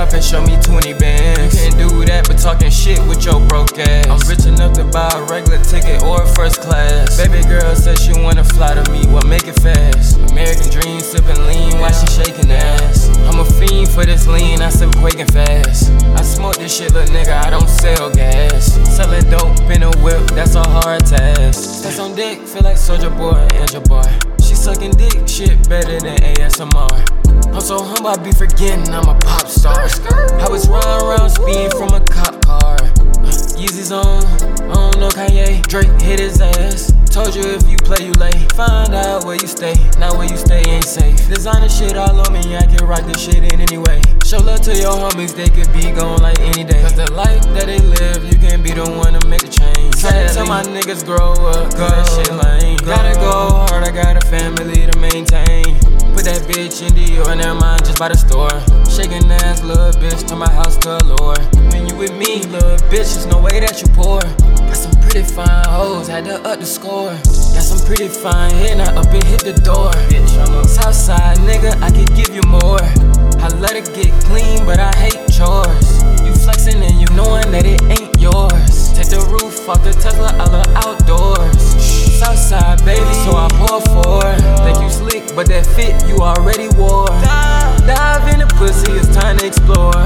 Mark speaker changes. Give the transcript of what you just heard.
Speaker 1: up and show me 20 bands. You can't do that, but talking shit with your broke ass. I'm rich enough to buy a regular ticket or a first class. Baby girl says she wanna fly to me, well make it fast. American dream, sipping lean while she shaking ass. I'm a fiend for this lean, I sip quaking fast. I smoke this shit, little nigga, I don't sell gas. Selling dope in a whip, that's a hard task. That's on dick, feel like Soulja Boy and your boy. She sucking dick, shit better than ASMR. I'm so humble, I be forgetting I'm a pop star. I was running around speeding from a cop car. Yeezy's on, I don't know Kanye. Drake hit his ass. Told you if you play, you lay. Find out where you stay, not where you stay ain't safe. Designer shit all on me, I can rock this shit in anyway. Show love to your homies, they could be gone like any day. Cause the life that they live, you can be the one to make the change. Tell my niggas grow up, go. that shit lame. Gotta go hard, I got a family bitch in the or never mind, just by the store. Shaking ass, little bitch, to my house galore. When you with me, little bitch, there's no way that you poor. Got some pretty fine hoes, had to up the score. Got some pretty fine hair, now up and hit the door. Bitch, I'm a Southside nigga, I could give you more. I let it get clean, but I hate chores. You flexing and you knowing that it ain't that fit you already wore. Dive in the pussy, it's time to explore.